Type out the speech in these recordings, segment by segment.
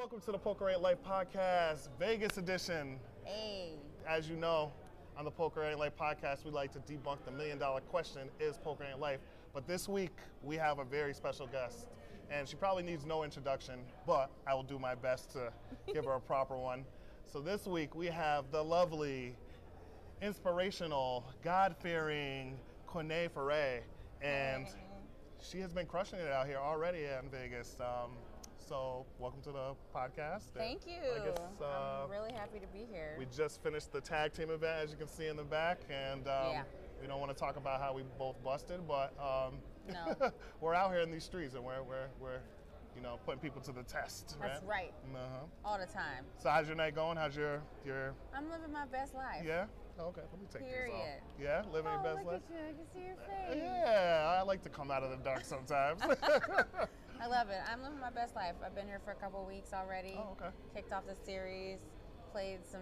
Welcome to the Poker Ain't Life podcast, Vegas edition. Hey. As you know, on the Poker Ain't Life podcast, we like to debunk the million dollar question is poker ain't life? But this week, we have a very special guest. And she probably needs no introduction, but I will do my best to give her a proper one. So this week, we have the lovely, inspirational, God fearing Quene Foree. And she has been crushing it out here already in Vegas. Um, so, welcome to the podcast. Thanh you. I guess, uh, I'm really happy to be here. we just finished the tag team event, as you can see in the back, and um, Yeah. we don't want to talk about how we both busted, but um, No. we're out here in these streets, and we're we're, we're you know putting people to the test. That's right. Uh-huh. All the time. So how's your night going? How's your your I'm living my best life. yeah? Okay, let me take Period. these off. Yeah, living Oh, your best look life. at you. I can see your face. Yeah, I like to come out of the dark sometimes. I love it. I'm living my best life. I've been here for a couple weeks already. Oh, okay. Kicked off the series, played some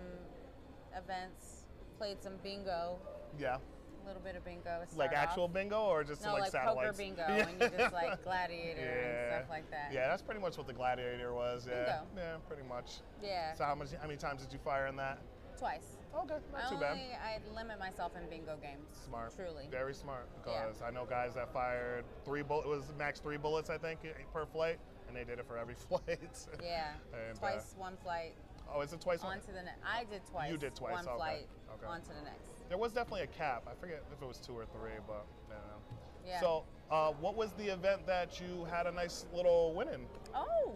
events, played some bingo, yeah, a little bit of bingo. like actual off. bingo or just No, like, like, poker bingo, Yeah. and you just like gladiator and stuff like that. Yeah, that's pretty much what the gladiator was. Yeah, Bingo. yeah, pretty much. Yeah. So how much? How many times did you fire in that? Twice. Okay, not I too only bad. I limit myself in bingo games. Smart. Truly. Very smart. Because I know guys that fired three bullets. It was max three bullets, I think, per flight, and they did it for every flight. Yeah. And, uh, twice one flight Oh, is it twice? One? On to the next. I did twice. You did twice, One okay, flight okay. on to the next. There was definitely a cap. I forget if it was two or three, but I don't know. Yeah. So, uh, what was the event that you had a nice little win in? Oh.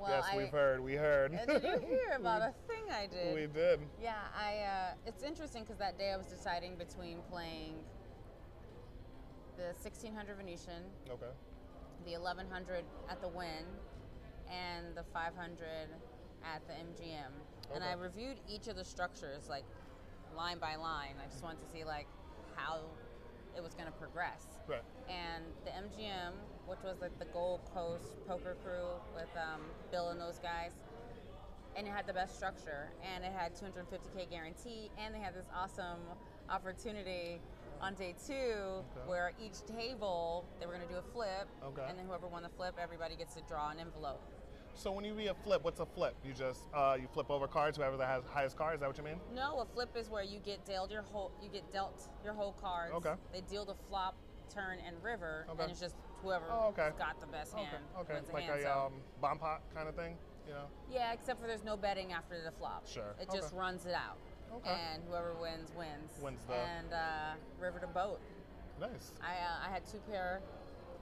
Well, yes, I, we've heard. We heard. Did you hear about a thing I did? we did. Yeah, I. Uh, it's interesting because that day I was deciding between playing the 1600 Venetian, Okay. the 1100 at the Wynn, and the 500 at the MGM. And I reviewed each of the structures like line by line. I just wanted to see like how it was going to progress. Right. And the MGM, which was like the Gold Coast Poker Crew with um, Bill and those guys, and it had the best structure, and it had 250k guarantee, and they had this awesome opportunity on day two where each table they were going to do a flip, Okay. and then whoever won the flip, everybody gets to draw an envelope. So when you read a flip, what's a flip? You just uh, you flip over cards, whoever that has highest card. Is that what you mean? No, a flip is where you get dealt your whole you get dealt your whole cards. Okay. They deal the flop, turn, and river, Okay. and it's just whoever Oh, okay. got the best Okay. hand Okay. the Like hand. a so- um, bomb pot kind of thing. You know. Yeah, except for there's no betting after the flop. Sure. It just Okay. runs it out. Okay. And whoever wins wins. Wins the- And uh, river to boat. Nice. I uh, I had two pair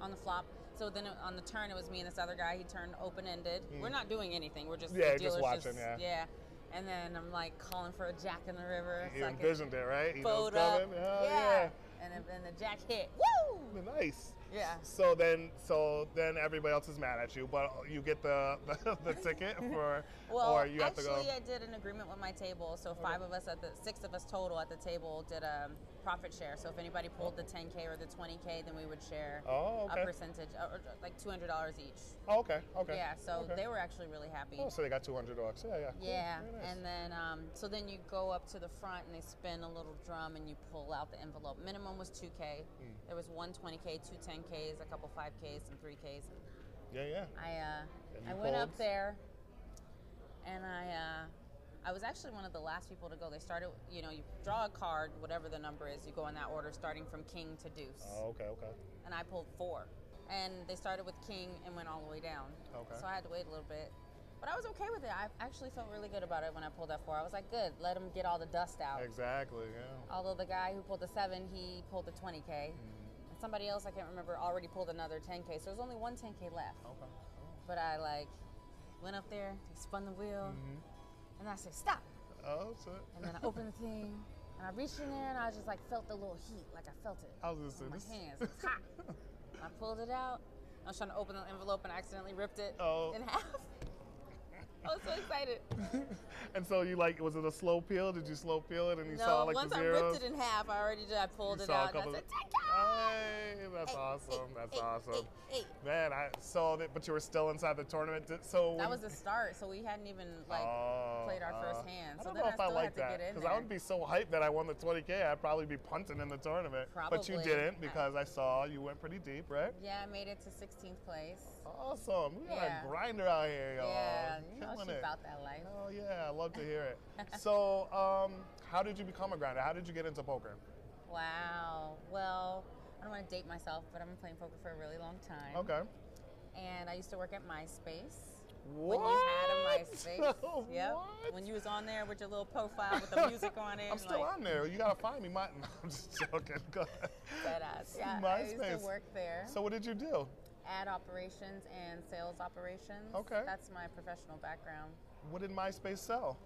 on the flop. So then on the turn it was me and this other guy. He turned open ended. We're not doing anything. We're just. Yeah, just watching, yeah. Yeah. And then I'm like calling for a jack in the river. You so envisioned it, right? You know up. Oh, yeah. And then, then the jack hit. Woo! Nice. Yeah. So then, so then everybody else is mad at you, but you get the the, the ticket for, Well, or you have to actually, go. I did an agreement with my table. So five of us at the six of us total at the table did a profit share. So if anybody pulled the 10k or the 20k, then we would share Oh, okay. a percentage, or, like 200 dollars each. Oh, okay. Okay. Yeah. So okay. they were actually really happy. Oh, so they got two hundred bucks. Yeah, yeah. Cool. Yeah, nice. and then um, so then you go up to the front and they spin a little drum and you pull out the envelope. Minimum was 2K. Hmm. There was one 20K, two 10Ks, a couple 5Ks, and 3Ks. yeah, yeah. I uh, I went up there, and I uh, I was actually one of the last people to go. They started, you know, you draw a card, whatever the number is, you go in that order, starting from king to deuce. Oh, okay, okay. And I pulled four, and they started with king and went all the way down. Okay. So I had to wait a little bit. But I was okay with it. I actually felt really good about it when I pulled that four. I was like, good, let them get all the dust out. Exactly. Yeah. Although the guy who pulled the seven, he pulled the 20K. Mm-hmm. And somebody else, I can't remember, already pulled another 10K. So there's only one 10K left. Okay. But I like went up there, spun the wheel, and I said, stop. Oh, shit. And then I opened the thing, and I reached in there, and I just like felt the little heat, like I felt it I was gonna say my hands. It was hot. I pulled it out. I was trying to open the envelope and I accidentally ripped it Oh. in half. I was so excited. And so you like, was it a slow peel? Did you slow peel it and you no, saw like once the I ripped it in half, I already did. I pulled You it out and I said! Hey, that's Hey, awesome. hey, that's hey, awesome. Man, I saw that, but you were still inside the tournament. So That was the start, so we hadn't even like Oh, played our uh, first hand. I don't know I if I like that because. I would be so hyped that I won the 20k. I'd probably be punting in the tournament. Probably. But you didn't because I saw you went pretty deep, right? yeah, I made it to 16th place. Awesome. We got Yeah. a grinder out here, y'all. Yeah, you know, Killing about that life. Oh yeah, I love to hear it. so, um, how did you become a grinder? How did you get into poker? Wow. Well, I don't want to date myself, but I've been playing poker for a really long time. Okay. And I used to work at MySpace. What? When you had a MySpace. Yep. What? When you was on there with your little profile with the music on it. I'm still like, on there. You gotta find me. My, no, I'm just joking. Go ahead. Badass. Yeah, I used to MySpace. work there. So what did you do? Ad operations and sales operations. Okay. That's my professional background. What did MySpace sell?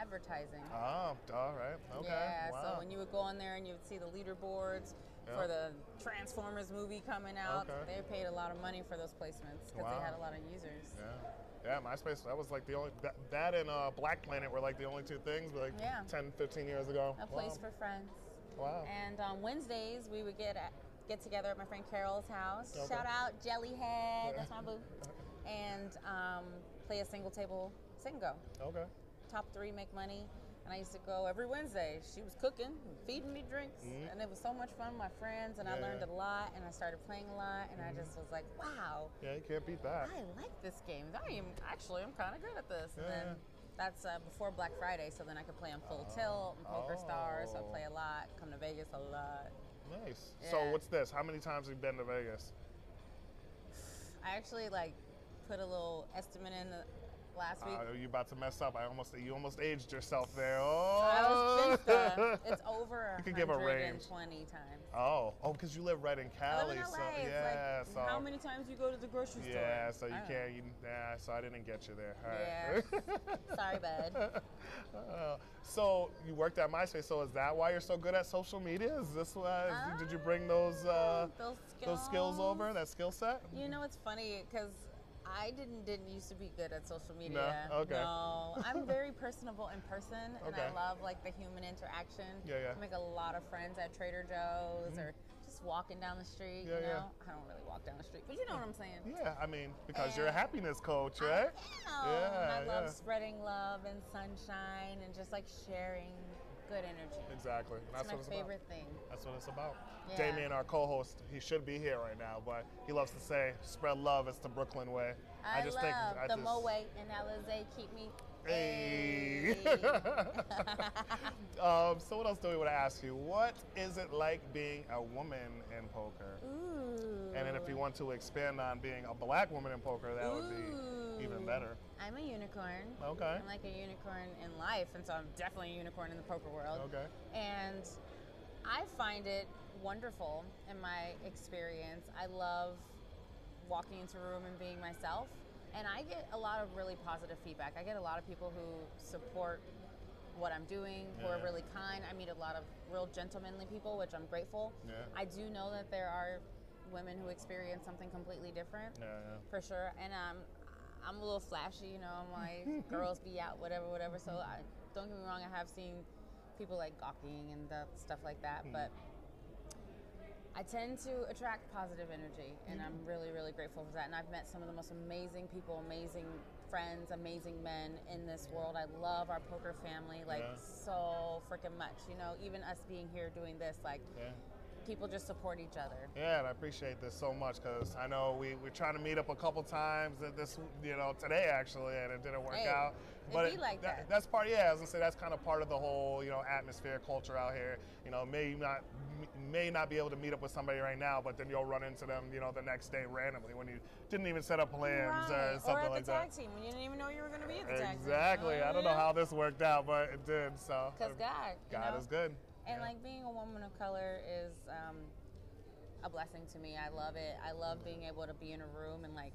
Advertising. Oh, all right. Okay. Yeah, wow. so when you would go on there and you would see the leaderboards Yeah. for the Transformers movie coming out, Okay. they paid a lot of money for those placements because Wow. they had a lot of users. Yeah. Yeah, MySpace, that was like the only, that, that and uh, Black Planet were like the only two things, like Yeah. 10, 15 years ago. A place for friends. Wow. And on Wednesdays, we would get get together at my friend Carol's house. Okay. Shout out Jellyhead, Yeah. that's my boo. And um, play a single table single. Okay. Top three make money. And I used to go every Wednesday. She was cooking, feeding me drinks, Mhm. and it was so much fun with my friends. And I learned yeah. Mm-hmm. a lot, and I started playing a lot. And I just was like, wow, Yeah, you can't beat that. I like this game. I am actually, I'm kind of good at this. And Yeah. then that's uh, before Black Friday, so then I could play on Full Tilt and Poker Stars. So I Oh. play a lot. Come to Vegas a lot. Nice. So what's this? How many times have you been to Vegas? I actually like put a little estimate in the last week. Uh, you about to mess up. I almost you almost aged yourself there. I Oh. was finsta. It's over You could give a range. 120 times. oh, oh, because you live right in I Cali, in so yeah, like, so how many times you go to the grocery store? yeah, so you I don't can't. You, yeah, so I didn't get you there. All right. know. Sorry, bud. Uh, so you worked at MySpace. So is that why you're so good at social media? Is this why? did you bring those uh, those those skills over? That skill set? You know, it's funny because I didn't didn't used to be good at social media. No, Okay. No, I'm very personable in person, and Okay. I love like the human interaction. Yeah, yeah. I make a lot of friends at Trader Joe's mm-hmm. or just walking down the street. Yeah, you yeah. know, I don't really walk down the street, but you know what I'm saying. Yeah, I mean because you're a And happiness coach, I right? am. Yeah, I love yeah. spreading love and sunshine and just like sharing good energy. Exactly. It's That's my what it's favorite thing. about. That's what it's about. Yeah. Damien, our co-host, he should be here right now, but he loves to say, "Spread love. It's the Brooklyn way." I, just love think I the just, Way and Alizé keep me. Hey. Hey. um, so what else do we want to ask you? What is it like being a woman in poker? Ooh. And then if you want to expand on being a black woman in poker, that would be even better. I'm a unicorn. Okay. I'm like a unicorn in life, and so I'm definitely a unicorn in the poker world. Okay. And I find it wonderful in my experience. I love walking into a room and being myself. And I get a lot of really positive feedback. I get a lot of people who support what I'm doing, who are really kind. I meet a lot of real gentlemanly people, which I'm grateful. Yeah. I do know that there are women who experience something completely different Yeah, yeah. for sure. And um, I'm a little flashy, you know. I'm like girls be out, whatever, whatever. So I, don't get me wrong. I have seen people like gawking and that, stuff like that, Hmm. but I tend to attract positive energy, and I'm really, really grateful for that. And I've met some of the most amazing people, amazing friends, amazing men in this world. I love our poker family like Yeah. so freaking much. You know, even us being here doing this, like Yeah. People just support each other. Yeah, and I appreciate this so much because I know we we're trying to meet up a couple times this you know today actually, and it didn't work Hey, out. it be like that. That's part. Yeah, I was gonna say that's kind of part of the whole you know atmosphere culture out here. You know, may not may not be able to meet up with somebody right now, but then you'll run into them you know the next day randomly when you didn't even set up plans Right. or something at like the that. tag team when you didn't even know you were going to be at the tag team. Exactly. I don't know oh, how this worked out, but it did. So Because God, God know? is good. And Yeah. like being a woman of color is um, a blessing to me. I love it. I love being able to be in a room and like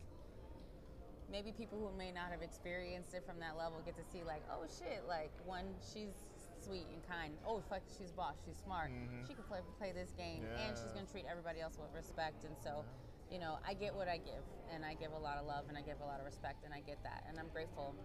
maybe people who may not have experienced it from that level get to see like, oh shit, like one she's sweet and kind. Oh fuck, she's boss. She's smart. Mhm. She can play play this game, and she's gonna treat everybody else with respect. And so, you know, I get what I give, and I give a lot of love, and I give a lot of respect, and I get that, and I'm grateful.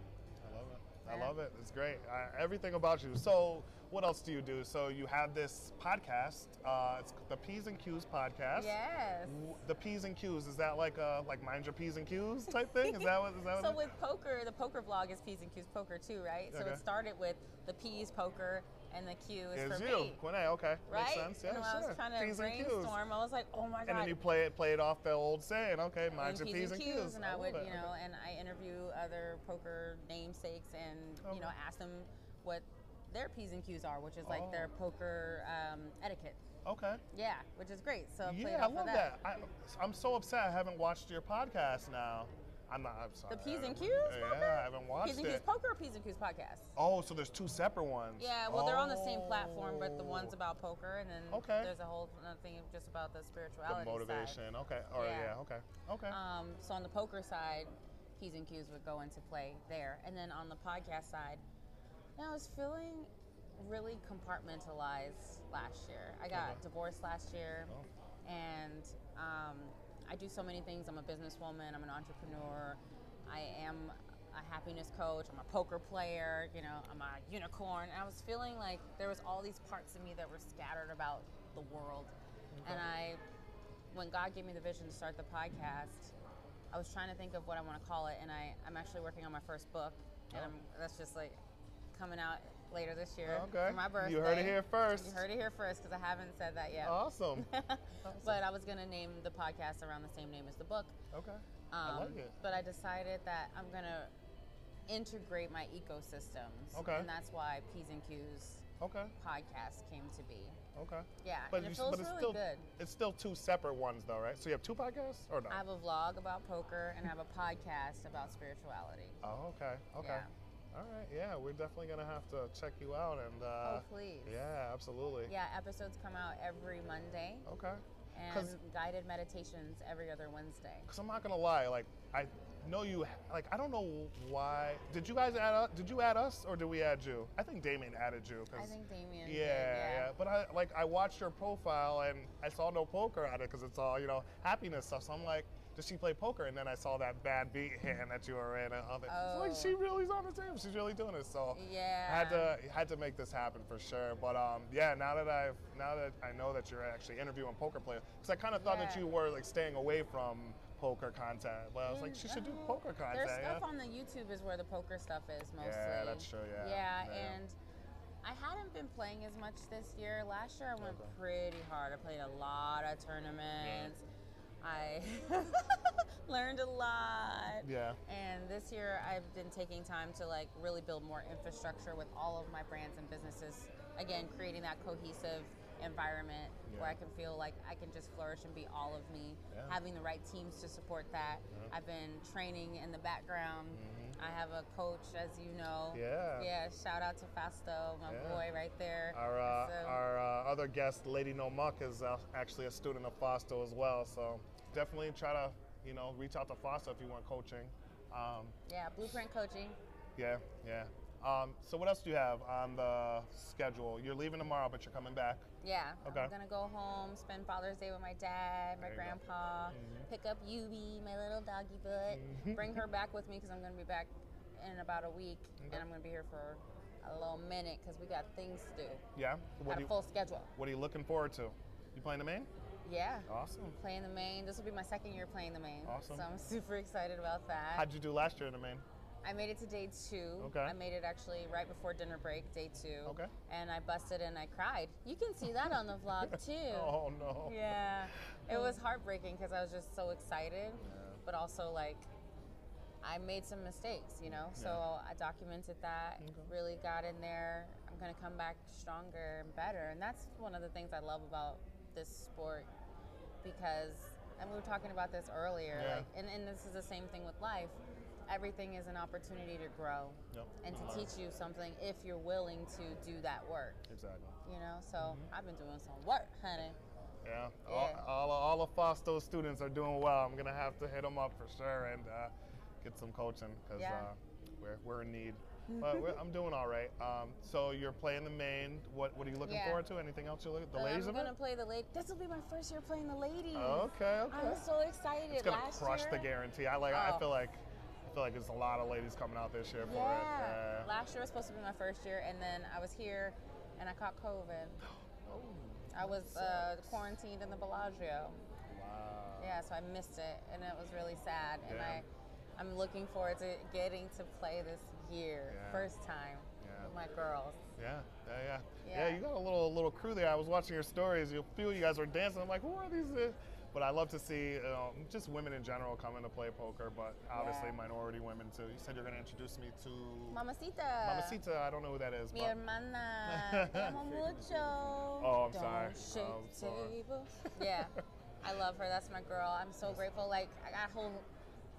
I love it. Love it. It's great. Uh, everything about you. So, what else do you do? So, you have this podcast. Uh, it's the P's and Q's podcast. Yes. W- The P's and Q's is that like a like mind your P's and Q's type thing? Is that what? Is that So what? with poker, the poker vlog is P's and Q's poker too, right? So Okay. it started with the P's poker and the Q is Is for you, me. Okay, Right? makes sense. Yeah, and when sure. I was trying to P's and Q's. brainstorm, I was like, oh my god. And then you play it, play it off the old saying. Okay, mind and your P's and Q's. and I, would, it. you know, Okay. and I interview other poker namesakes and Okay. you know ask them what their p's and q's are, which is like their Oh. poker um, etiquette. Okay. Yeah, which is great. So play it Yeah, I love that. I, I'm so upset I haven't watched your podcast now. I'm not. I'm sorry. The P's and Q's. Yeah, I haven't watched P's and Q's it. poker or P's and Q's podcast. Oh, so there's two separate ones. Yeah, well, they're on the same platform, but the Oh. one's about poker, and then Okay. there's a whole another thing just about the the spirituality side. motivation. Okay. Or yeah. Yeah. Okay. Okay. Um, so on the poker side, P's and Q's would go into play there, and then on the podcast side, you know, I was feeling really compartmentalized last year. I got Okay. divorced last year, Oh. and um, I do so many things. I'm a businesswoman. I'm an entrepreneur. I am a happiness coach. I'm a poker player. You know, I'm a unicorn. And I was feeling like there was all these parts of me that were scattered about the world, and I when God gave me the vision to start the podcast, I was trying to think of what I want to call it, and I, I'm actually working on my first book, and oh. I'm, that's just like coming out later this year Okay. for my birthday. You heard it here first. You heard it here first because I haven't said that yet. Awesome. but I was going to name the podcast around the same name as the book. Okay. Um, I like it. But I decided that I'm going to integrate my ecosystems. Okay. And that's why P's and Q's Okay. podcast came to be. Okay. Yeah, But, and it feels but it's really still good. it's still two separate ones though, right? So you have two podcasts or no? I have a vlog about poker and I have a podcast about spirituality. oh, okay. Okay. Yeah. All right. Yeah, we're definitely gonna have to check you out and. Uh, oh, please. Yeah, absolutely. Yeah, episodes come out every Monday Okay. And guided meditations every other Wednesday. Cause I'm not gonna lie, like I know you, like I don't know why. Did you guys add us? Did you add us or did we add you? I think Damien added you. I think Damien. Yeah, did, yeah, yeah. But I like I watched your profile and I saw no poker on it because it's all you know happiness stuff. So I'm like, does she play poker? And then I saw that bad beat hand that you were in. And I was like, it's like Oh. she really's on the table. She's really doing it. So Yeah. I had to had to make this happen for sure. But um, yeah, now that I've now that I know that you're actually interviewing poker players, because I kind of thought that you were like staying away from poker content. Well, I was like, she should do Mm, poker content. There's yeah? stuff on the YouTube is where the poker stuff is mostly. Yeah, that's true, yeah. Yeah, Yeah. and I hadn't been playing as much this year. Last year I went Okay. pretty hard. I played a lot of tournaments. I learned a lot. Yeah. And this year I've been taking time to like really build more infrastructure with all of my brands and businesses. Again, creating that cohesive environment where I can feel like I can just flourish and be all of me. Yeah. Having the right teams to support that. Yeah. I've been training in the background. I have a coach, as you know. Mm-hmm. Yeah. Yeah. Shout out to Fasto, my Yeah. boy right there. Our uh, So- our uh, other guest, Lady No Muck, is uh, actually a student of Fosto as well. So definitely try to you know reach out to Fosto if you want coaching. Um, yeah, Blueprint Coaching. yeah, yeah. Um, so what else do you have on the schedule? You're leaving tomorrow, but you're coming back. Yeah. Okay. I'm gonna go home, spend Father's Day with my dad, my There you go. grandpa, Mhm. pick up Yubi, my little doggy butt, Mhm. bring her back with me because I'm gonna be back in about a week, Okay. and I'm gonna be here for a little minute because we got things to do. Yeah. What got a full schedule. What are you looking forward to? You playing the main? Yeah. Awesome. Playing the main. This will be my second year playing the main. Awesome. So I'm super excited about that. How'd you do last year in the main? I made it to day two. Okay. I made it actually right before dinner break, day two. Okay. And I busted and I cried. You can see that on the vlog too. Oh no. Yeah. It was heartbreaking because I was just so excited, but also like I made some mistakes, you know? So Yeah. I documented that, Okay. really got in there. I'm going to come back stronger and better. And that's one of the things I love about this sport because, and we were talking about this earlier, Yeah. like, and, and this is the same thing with life. Everything is an opportunity to grow Yep. and to teach you something if you're willing to do that work, Exactly. you know? So Mm-hmm. I've been doing some work, honey. Yeah. Yeah. All, all, all of Fosto's students are doing well. I'm gonna have to hit them up for sure and uh, get some coaching because Yeah. uh, we're, we're in need. But I'm doing all right. Um, so you're playing the main. What What are you looking Yeah. forward to? Anything else you look? The Uh, ladies I'm gonna it? play the lady. This will be my first year playing the ladies. Okay. Okay. I'm so excited. it's gonna Last crush year, the guarantee. I like. I Oh. feel like. I feel like there's a lot of ladies coming out this year for Yeah. it. Yeah. Last year was supposed to be my first year, and then I was here, and I caught COVID. Oh, I was uh, quarantined in the Bellagio. wow. Yeah, so I missed it, and it was really sad. And Yeah. I, I'm looking forward to getting to play this year, Yeah. first time Yeah. with my girls. Yeah, yeah, yeah, yeah. Yeah. You got a little little crew there. I was watching your stories. You feel you guys were dancing. I'm like, who are these? uh, But I love to see you know, just women in general come into play poker, but obviously Yeah. minority women too. You said you're going to introduce me to Mamacita. Mamacita. I don't know who that is. Mi but hermana. Te amo mucho. Oh, I'm Don't sorry. Shake oh, I'm sorry. Yeah. I love her. That's my girl. I'm so grateful. Like I got a whole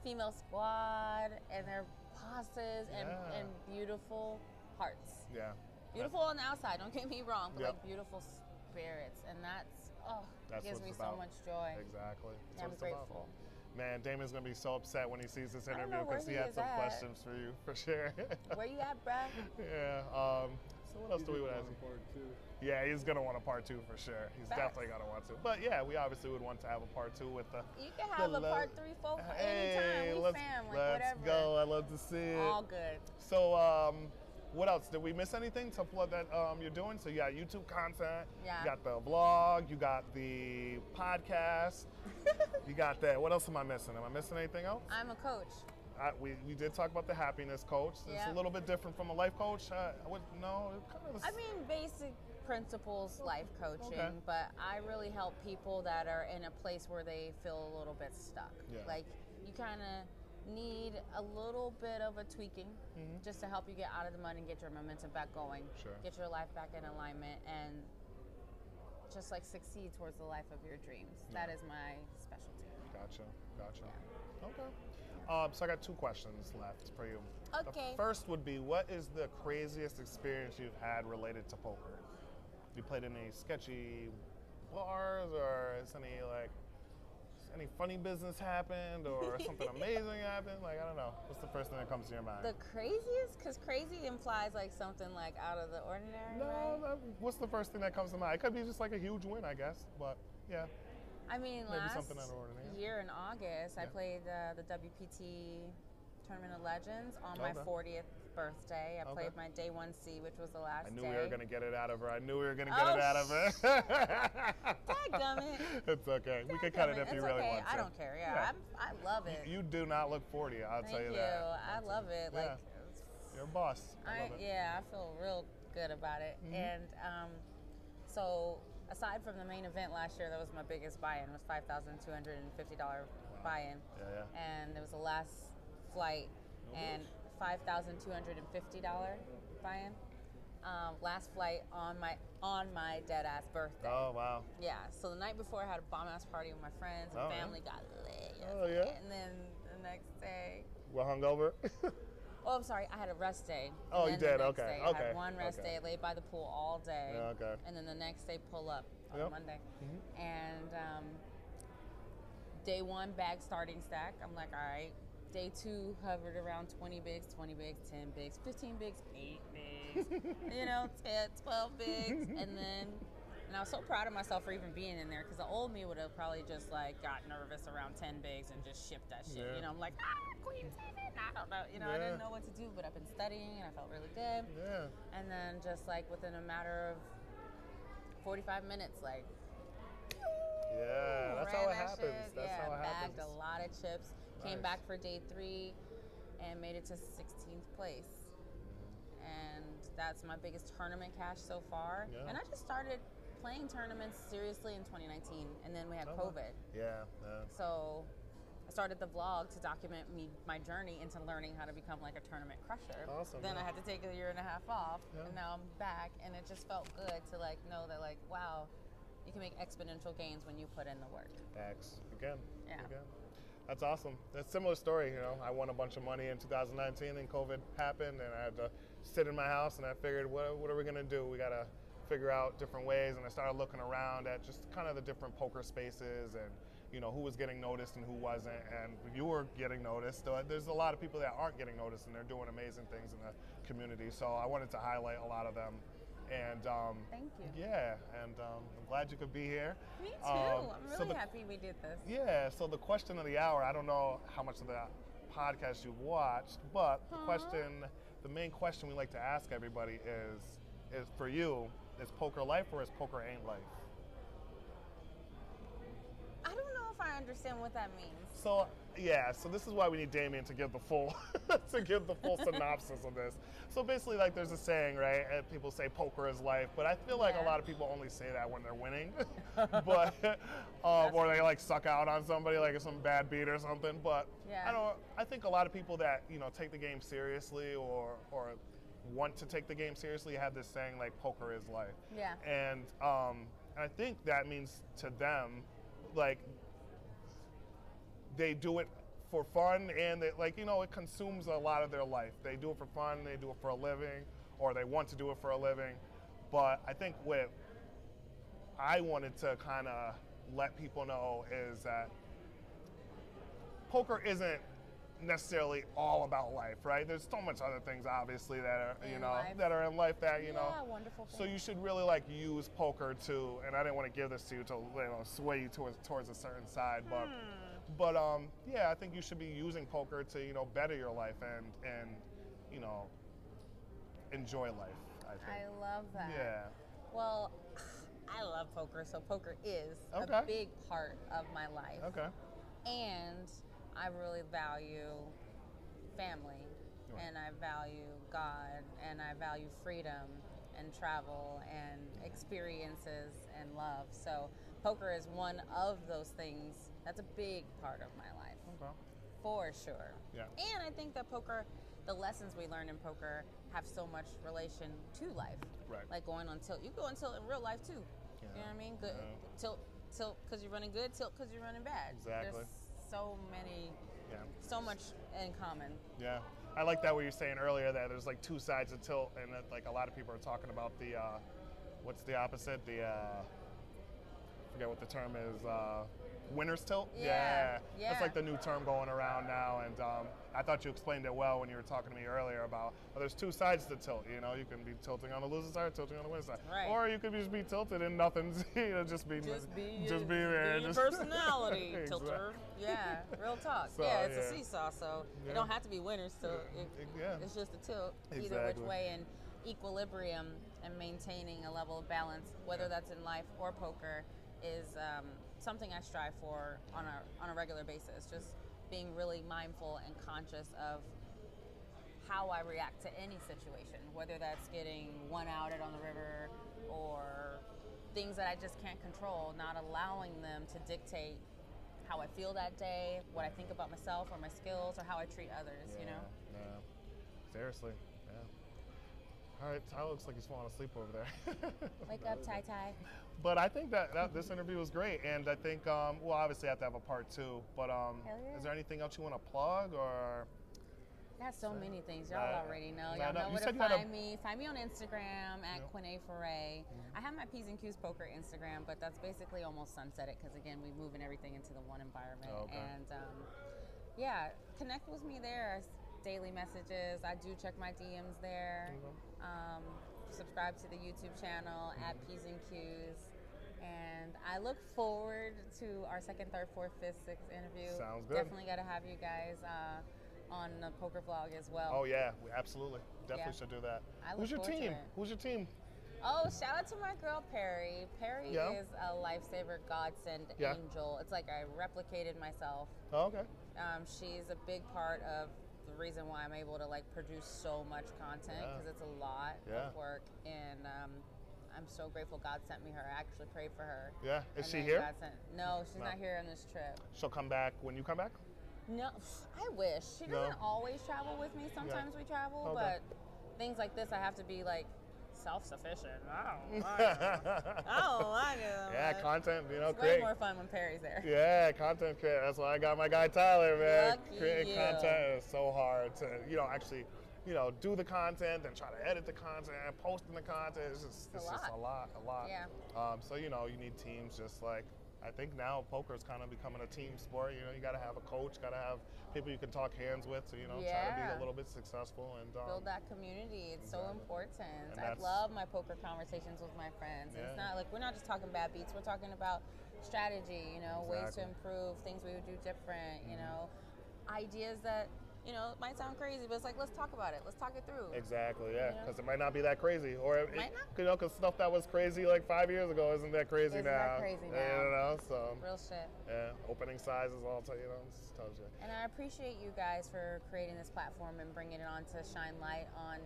female squad and they're bosses and, Yeah. and beautiful hearts. yeah. Beautiful on the outside, don't get me wrong, but Yep. like beautiful spirits. And that's oh That's gives me it's so much joy. Exactly. That's Yeah, I'm what it's about. grateful. Man, Damon's gonna be so upset when he sees this interview because he he had some at. questions for you for sure. Where you at, bruh? yeah. Um, so what else do we want to ask? Part two. Yeah, he's gonna want a part two for sure. He's Facts. definitely gonna want to. But yeah, we obviously would want to have a part two with the. You can have the a part three, four, Hey, anytime. We let's, fam, like let's whatever. go. I love to see it. All good. So, um, what else? Did we miss anything to plug that um, you're doing? So you got YouTube content. Yeah. You got the blog. You got the podcast. you got that. What else am I missing? Am I missing anything else? I'm a coach. I, we, we did talk about the happiness coach. It's Yeah. a little bit different from a life coach. Uh, I would no. Kind of I mean, basic principles life coaching, Okay. but I really help people that are in a place where they feel a little bit stuck. Yeah. Like you kind of need a little bit of a tweaking Mhm. just to help you get out of the mud and get your momentum back going. Sure. Get your life back in alignment and just like succeed towards the life of your dreams. That Yeah. is my specialty. Gotcha. Gotcha. Okay. Um, so I got two questions left for you. Okay. The first would be, what is the craziest experience you've had related to poker? You played in any sketchy bars, or is any like any funny business happened, or something amazing happened? Like I don't know. What's the first thing that comes to your mind? The craziest, because crazy implies like something like out of the ordinary. no, right? that, what's the first thing that comes to mind? It could be just like a huge win, I guess. But yeah. I mean, Maybe last something out of ordinary. year in August, I played uh, the WPT Tournament of Legends on my 40th birthday. I okay. played my day one C, which was the last. I knew day. we were gonna get it out of her. I knew we were gonna get it out of her. Oh, dadgummit. It's okay. We can cut it if it's you really okay. want to. I don't care. Yeah, yeah. i love it. You, you, do not look forty. I'll Thank tell you, you. that. I love it. Like yeah. you're a boss. I, love I yeah, I feel real good about it. Mm-hmm. And um, so aside from the main event last year, that was my biggest buy-in. Was five thousand two hundred and fifty dollar wow. buy-in. Yeah, yeah. And it was the last flight. And. $5,250 buy-in. Um, last flight on my on my dead ass birthday. Oh wow! Yeah, so the night before I had a bomb ass party with my friends and oh, family. Yeah. Got lit. Oh yeah! And then the next day. We're hungover. oh, I'm sorry. I had a rest day. Oh, you did? Okay. Day, okay. I had one rest okay. day. Laid by the pool all day. Okay. And then the next day, pull up on yep. Monday, mm-hmm. and um, day one bag starting stack. I'm like, all right, Day two, hovered around 20 bigs, 20 bigs, 10 bigs, 15 bigs, 8 bigs, you know, 10, 12 bigs. And then, and I was so proud of myself for even being in there because the old me would have probably just like got nervous around 10 bigs and just shipped that shit. Yeah. You know, I'm like, ah, Queen Seven. I don't know. You know, I didn't know what to do, but I've been studying and I felt really good. yeah. And then just like within a matter of 45 minutes, like, Yeah. That's how it that happens. shit. That's yeah, how it bagged happens. a lot of chips. Came back for day three and made it to 16th place. And that's my biggest tournament cash so far. Yeah. And I just started playing tournaments seriously in 2019, and then we had oh, Okay. COVID. Yeah. yeah. So I started the vlog to document me my journey into learning how to become like a tournament crusher. Awesome, Then yeah. I had to take a year and a half off, Yeah. and now I'm back, and it just felt good to like know that like wow, you can make exponential gains when you put in the work. Facts. Again. Yeah. Again. That's awesome. That's a similar story, you know. I won a bunch of money in 2019 and COVID happened and I had to sit in my house and I figured what, what are we to do? We got to figure out different ways and I started looking around at just kind of the different poker spaces and you know who was getting noticed and who wasn't and you were getting noticed. So there's a lot of people that aren't getting noticed and they're doing amazing things in the community. So I wanted to highlight a lot of them. And um, Thank you. yeah, and um, I'm glad you could be here. Me too. Um, I'm so really the- happy we did this. yeah, so the question of the hour, I don't know how much of the podcast you've watched, but the question, the main question we like to ask everybody is, is for you, is poker life or is poker ain't life? I don't know if I understand what that means. So yeah, so this is why we need Damien to give the full to give the full synopsis of this. So basically, like there's a saying, right? People say poker is life, but I feel like a lot of people only say that when they're winning, but um, or they like suck out on somebody, like it's some bad beat or something. But Yeah. I don't. I think a lot of people that you know take the game seriously or or want to take the game seriously have this saying like poker is life. Yeah. And um, and I think that means to them, like they do it for fun and they, like you know it consumes a lot of their life. They do it for fun they do it for a living or they want to do it for a living. But i think what i wanted to kind of let people know is that poker isn't necessarily all about life right? There's so much other things obviously that are you In know life. that are in life that you know. Yeah, wonderful so you should really like use poker to and i didn't want to give this to you to you know sway you towards towards a certain side but Hmm. But um yeah i think you should be using poker to you know better your life and and you know enjoy life i think I love that. yeah Well, I love poker, so poker is Okay. a big part of my life. okay And I really value family, Right. and I value God, and I value freedom and travel and experiences and love. So poker is one of those things that's a big part of my life, okay for sure. Yeah. And I think that poker, the lessons we learn in poker have so much relation to life. Right. Like going on tilt. You go on tilt in real life too. You know what I mean? Good Yeah. tilt tilt because you're running good, tilt because you're running bad. Exactly. There's so many yeah so much in common. yeah i like that what you were saying earlier that there's like two sides of tilt and that like a lot of people are talking about the uh what's the opposite the uh forget what the term is uh winner's tilt Yeah, that's yeah. like the new term going around now and um, i thought you explained it well when you were talking to me earlier about well, there's two sides to tilt you know you can be tilting on the loser side tilting on the winner side Right. or you could just be tilted and nothing's you know just be Just be just be your, there be just- personality, Exactly. tilter. Yeah, real talk. So, yeah, it's yeah. a seesaw, so Yeah. it don't have to be winners. So Yeah, it, it- yeah. it's just a tilt either which way, and equilibrium and maintaining a level of balance, whether Yeah. that's in life or poker, is um, something I strive for on a on a regular basis. Just being really mindful and conscious of how I react to any situation, whether that's getting one outed on the river or things that I just can't control, not allowing them to dictate how I feel that day, what I think about myself or my skills, or how I treat others, you know? Yeah, yeah. Seriously, yeah. All right, Ty looks like he's falling asleep over there. Wake up, Ty Ty. But I think that, that this interview was great, and I think um, we'll obviously have to have a part two. But um, yeah. is there anything else you want to plug, or Got so many things. Y'all Nah, already know. Y'all nah, know where to had a- find me. Find me on Instagram at. Mm-hmm. Foree. I have my P's and Q's Poker Instagram, but that's basically almost sunsetted because again, we're moving everything into the one environment. Oh, okay. And um, yeah, connect with me there. Daily messages. I do check my DMs there. Mm-hmm. Um, subscribe to the YouTube channel at P's and Q's. And I look forward to our second, third, fourth, fifth, sixth interview. Sounds good. Definitely got to have you guys uh, on the poker vlog as well. oh yeah, we absolutely, definitely Yeah. should do that. Who's your team? Who's your team? Oh, shout out to my girl Perry. Perry Yeah. is a lifesaver godsend Yeah. angel. It's like I replicated myself. Oh, okay. Um, she's a big part of the reason why I'm able to like produce so much content Yeah. because it's a lot Yeah. of work and um, I'm so grateful God sent me her. I actually prayed for her. Yeah, And is she here? God sent, no, she's No. not here on this trip. She'll come back when you come back. No, I wish. She doesn't always travel with me. Sometimes we travel, Okay. but things like this, I have to be like self-sufficient. I don't like. I don't like it. yeah, content. You know, It's create. way more fun when Perry's there. Yeah, content creator. That's why I got my guy Tyler, man. Lucky Creating you. content is so hard to, you know, actually, you know, do the content and try to edit the content and posting the content. It's just, It's it's a just a lot, a lot. Yeah. Um, so you know, you need teams. Just like I think now poker is kind of becoming a team sport. You know, you got to have a coach, got to have people you can talk hands with to, you know, try to be a little bit successful and um, Build that community. It's so important. And I love my poker conversations with my friends. It's not like we're not just talking bad beats. We're talking about strategy. You know, ways to Mm-hmm. improve, things we would do different. You know, ideas that you know, it might sound crazy, but it's like let's talk about it. Let's talk it through. Exactly, yeah, because it might not be that crazy, or it, Might not. you know, because stuff that was crazy like five years ago isn't that crazy Isn't now. that crazy now. You know, so Real shit. yeah, opening sizes all tell you know tells you. And I appreciate you guys for creating this platform and bringing it on to shine light on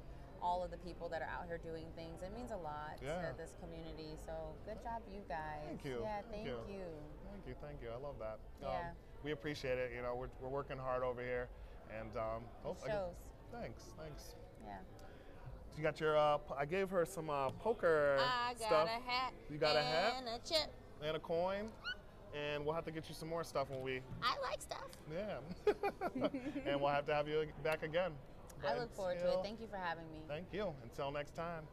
all of the people that are out here doing things. It means a lot Yeah. to this community. So good job, you guys. Thank you. Yeah, Thank thank, you. you. Thank you, thank you. I love that. Um, Yeah. we appreciate it. You know, we're, we're working hard over here, and um, get- shows. thanks, thanks. Yeah. You got your. Uh, I gave her some uh, poker I got stuff a hat. You got a hat? and a chip. and a coin, and we'll have to get you some more stuff when we. I like stuff. Yeah. and we'll have to have you back again. I look forward to it. Thank you for having me. Thank you. Until next time.